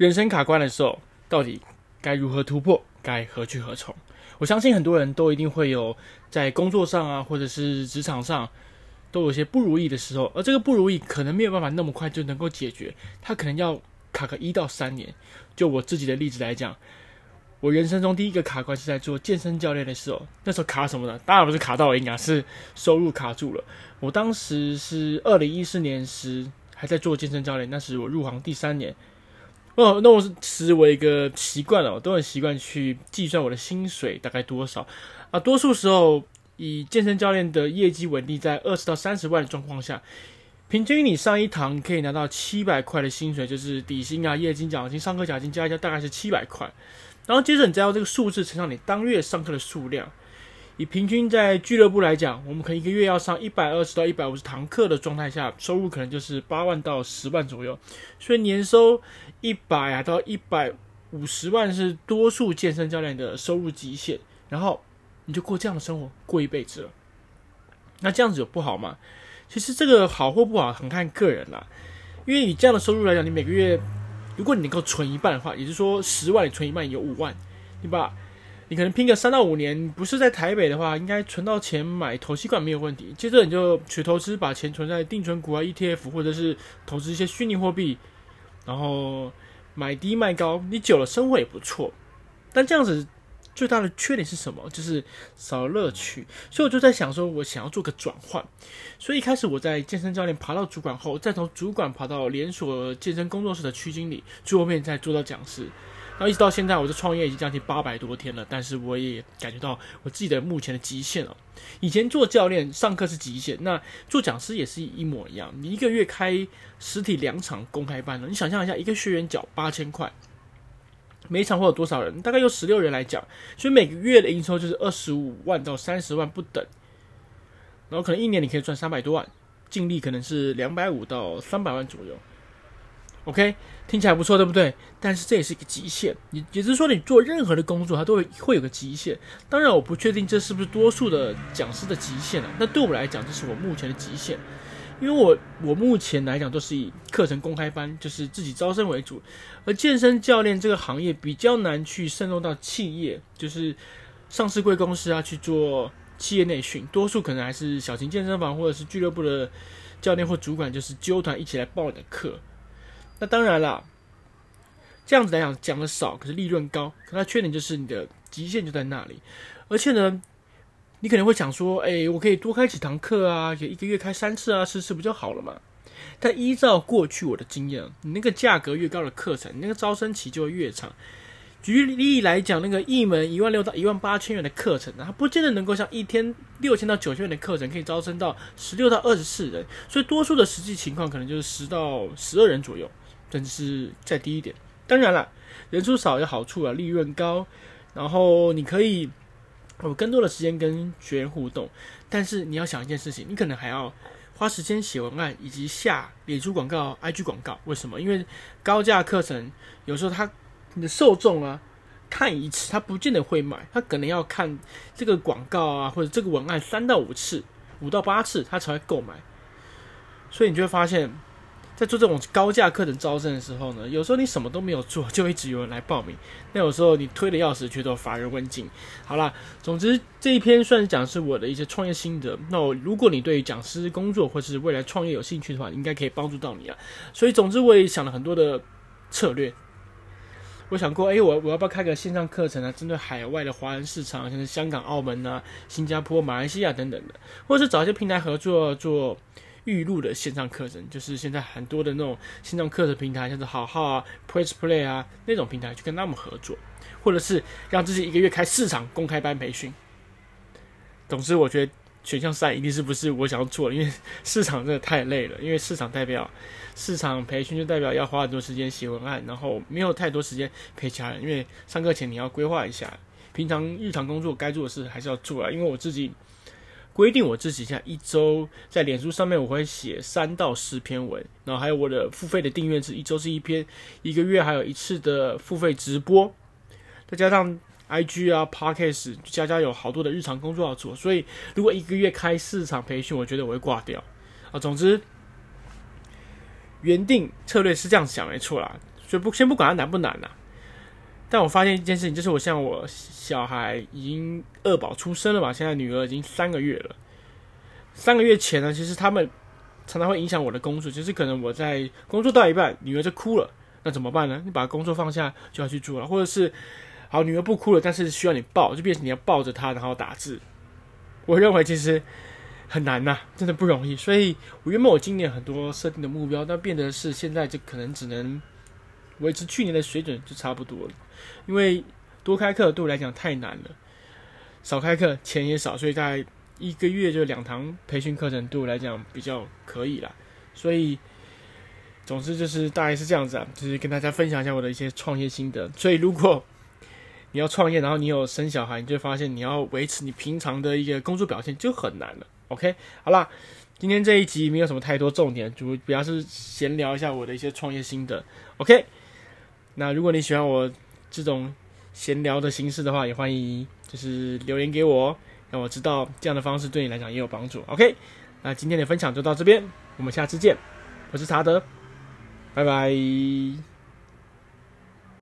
人生卡关的时候，到底该如何突破？该何去何从？我相信很多人都一定会有在工作上啊，或者是职场上，都有些不如意的时候。而这个不如意可能没有办法那么快就能够解决，他可能要卡个一到三年。就我自己的例子来讲，我人生中第一个卡关是在做健身教练的时候。那时候卡什么呢？当然不是卡到阴啊，是收入卡住了。我当时是二零一四年时还在做健身教练，那时我入行第三年。哦，那我是视为一个习惯了，我都很习惯去计算我的薪水大概多少啊。多数时候，以健身教练的业绩稳定在二十到三十万的状况下，平均你上一堂可以拿到七百块的薪水，就是底薪啊、业绩奖金、上课奖金加一加，大概是七百块。然后接着你再用这个数字乘上你当月上课的数量。以平均在俱乐部来讲，我们可能一个月要上一百二十到一百五十堂课的状态下，收入可能就是八万到十万左右。所以年收一百啊到一百五十万是多数健身教练的收入极限。然后你就过这样的生活，过一辈子了。那这样子有不好吗？其实这个好或不好很看个人啦。因为以这样的收入来讲，你每个月如果你能够存一半的话，也就是说十万存一半有五万，对吧？你可能拼个三到五年，不是在台北的话，应该存到钱买头期款没有问题。接着你就去投资，把钱存在定存股啊、ETF，或者是投资一些虚拟货币，然后买低卖高，你久了生活也不错。但这样子最大的缺点是什么？就是少了乐趣。所以我就在想说，我想要做个转换。所以一开始我在健身教练爬到主管后，再从主管爬到连锁健身工作室的区经理，最后面再做到讲师。然后一直到现在，我的创业已经将近八百多天了，但是我也感觉到我自己的目前的极限了。以前做教练上课是极限，那做讲师也是一模一样。你一个月开实体两场公开班了，你想象一下，一个学员缴八千块，每场会有多少人？大概有十六人来讲，所以每个月的营收就是二十五万到三十万不等。然后可能一年你可以赚三百多万，净利可能是两百五到三百万左右。OK，听起来不错，对不对？但是这也是一个极限，也也就是说，你做任何的工作，它都会会有个极限。当然，我不确定这是不是多数的讲师的极限啊。那对我来讲，这是我目前的极限，因为我我目前来讲都是以课程公开班，就是自己招生为主。而健身教练这个行业比较难去渗透到企业，就是上市贵公司啊去做企业内训，多数可能还是小型健身房或者是俱乐部的教练或主管，就是揪团一起来报你的课。那当然啦，这样子来讲讲的少，可是利润高。可它缺点就是你的极限就在那里，而且呢，你可能会想说，哎，我可以多开几堂课啊，也一个月开三次啊，四次不就好了嘛？但依照过去我的经验，你那个价格越高的课程，你那个招生期就会越长。举例来讲，那个一门一万六到一万八千元的课程，它不见得能够像一天六千到九千元的课程可以招生到十六到二十四人，所以多数的实际情况可能就是十到十二人左右。甚至是再低一点，当然了，人数少有好处啊，利润高，然后你可以有更多的时间跟学员互动。但是你要想一件事情，你可能还要花时间写文案以及下脸书广告、IG 广告。为什么？因为高价课程有时候他你的受众啊，看一次他不见得会买，他可能要看这个广告啊或者这个文案三到五次、五到八次，他才会购买。所以你就会发现。在做这种高价课程招生的时候呢，有时候你什么都没有做，就一直有人来报名。那有时候你推的要死，却都乏人问津。好啦，总之这一篇算是讲是我的一些创业心得。那我如果你对讲师工作或是未来创业有兴趣的话，应该可以帮助到你啊。所以总之我也想了很多的策略。我想过，哎、我我要不要开个线上课程啊？针对海外的华人市场，像是香港、澳门啊、新加坡、马来西亚等等的，或者是找一些平台合作做。预录的线上课程，就是现在很多的那种线上课程平台，像是好好啊、Press Play 啊那种平台，去跟他们合作，或者是让自己一个月开四场公开班培训。总之，我觉得选项三一定是不是我想要做的，因为市场真的太累了。因为市场代表市场培训，就代表要花很多时间写文案，然后没有太多时间陪家人。因为上课前你要规划一下，平常日常工作该做的事还是要做啊。因为我自己。规定我自己现在一周在脸书上面我会写三到四篇文，然后还有我的付费的订阅制，一周是一篇，一个月还有一次的付费直播，再加上 IG 啊 Podcast，家家有好多的日常工作要做，所以如果一个月开四场培训，我觉得我会挂掉。啊。总之，原定策略是这样想没错啦，所以不先不管它难不难啦、但我发现一件事情，就是我像我小孩已经二宝出生了嘛，现在女儿已经三个月了。三个月前呢，其实他们常常会影响我的工作，就是可能我在工作到一半，女儿就哭了，那怎么办呢？你把工作放下就要去做了，或者是好，女儿不哭了，但是需要你抱，就变成你要抱着她然后打字。我认为其实很难呐、真的不容易。所以我原本我今年很多设定的目标，但变得是现在就可能只能维持去年的水准就差不多了。因为多开课对我来讲太难了，少开课钱也少，所以大概一个月就两堂培训课程对我来讲比较可以啦。所以，总之就是大概是这样子啊，就是跟大家分享一下我的一些创业心得。所以，如果你要创业，然后你有生小孩，你就发现你要维持你平常的一个工作表现就很难了。OK，好啦，今天这一集没有什么太多重点，主主要是闲聊一下我的一些创业心得。OK，那如果你喜欢我。这种闲聊的形式的话，也欢迎就是留言给我，让我知道这样的方式对你来讲也有帮助。OK，那今天的分享就到这边，我们下次见，我是查德，拜拜。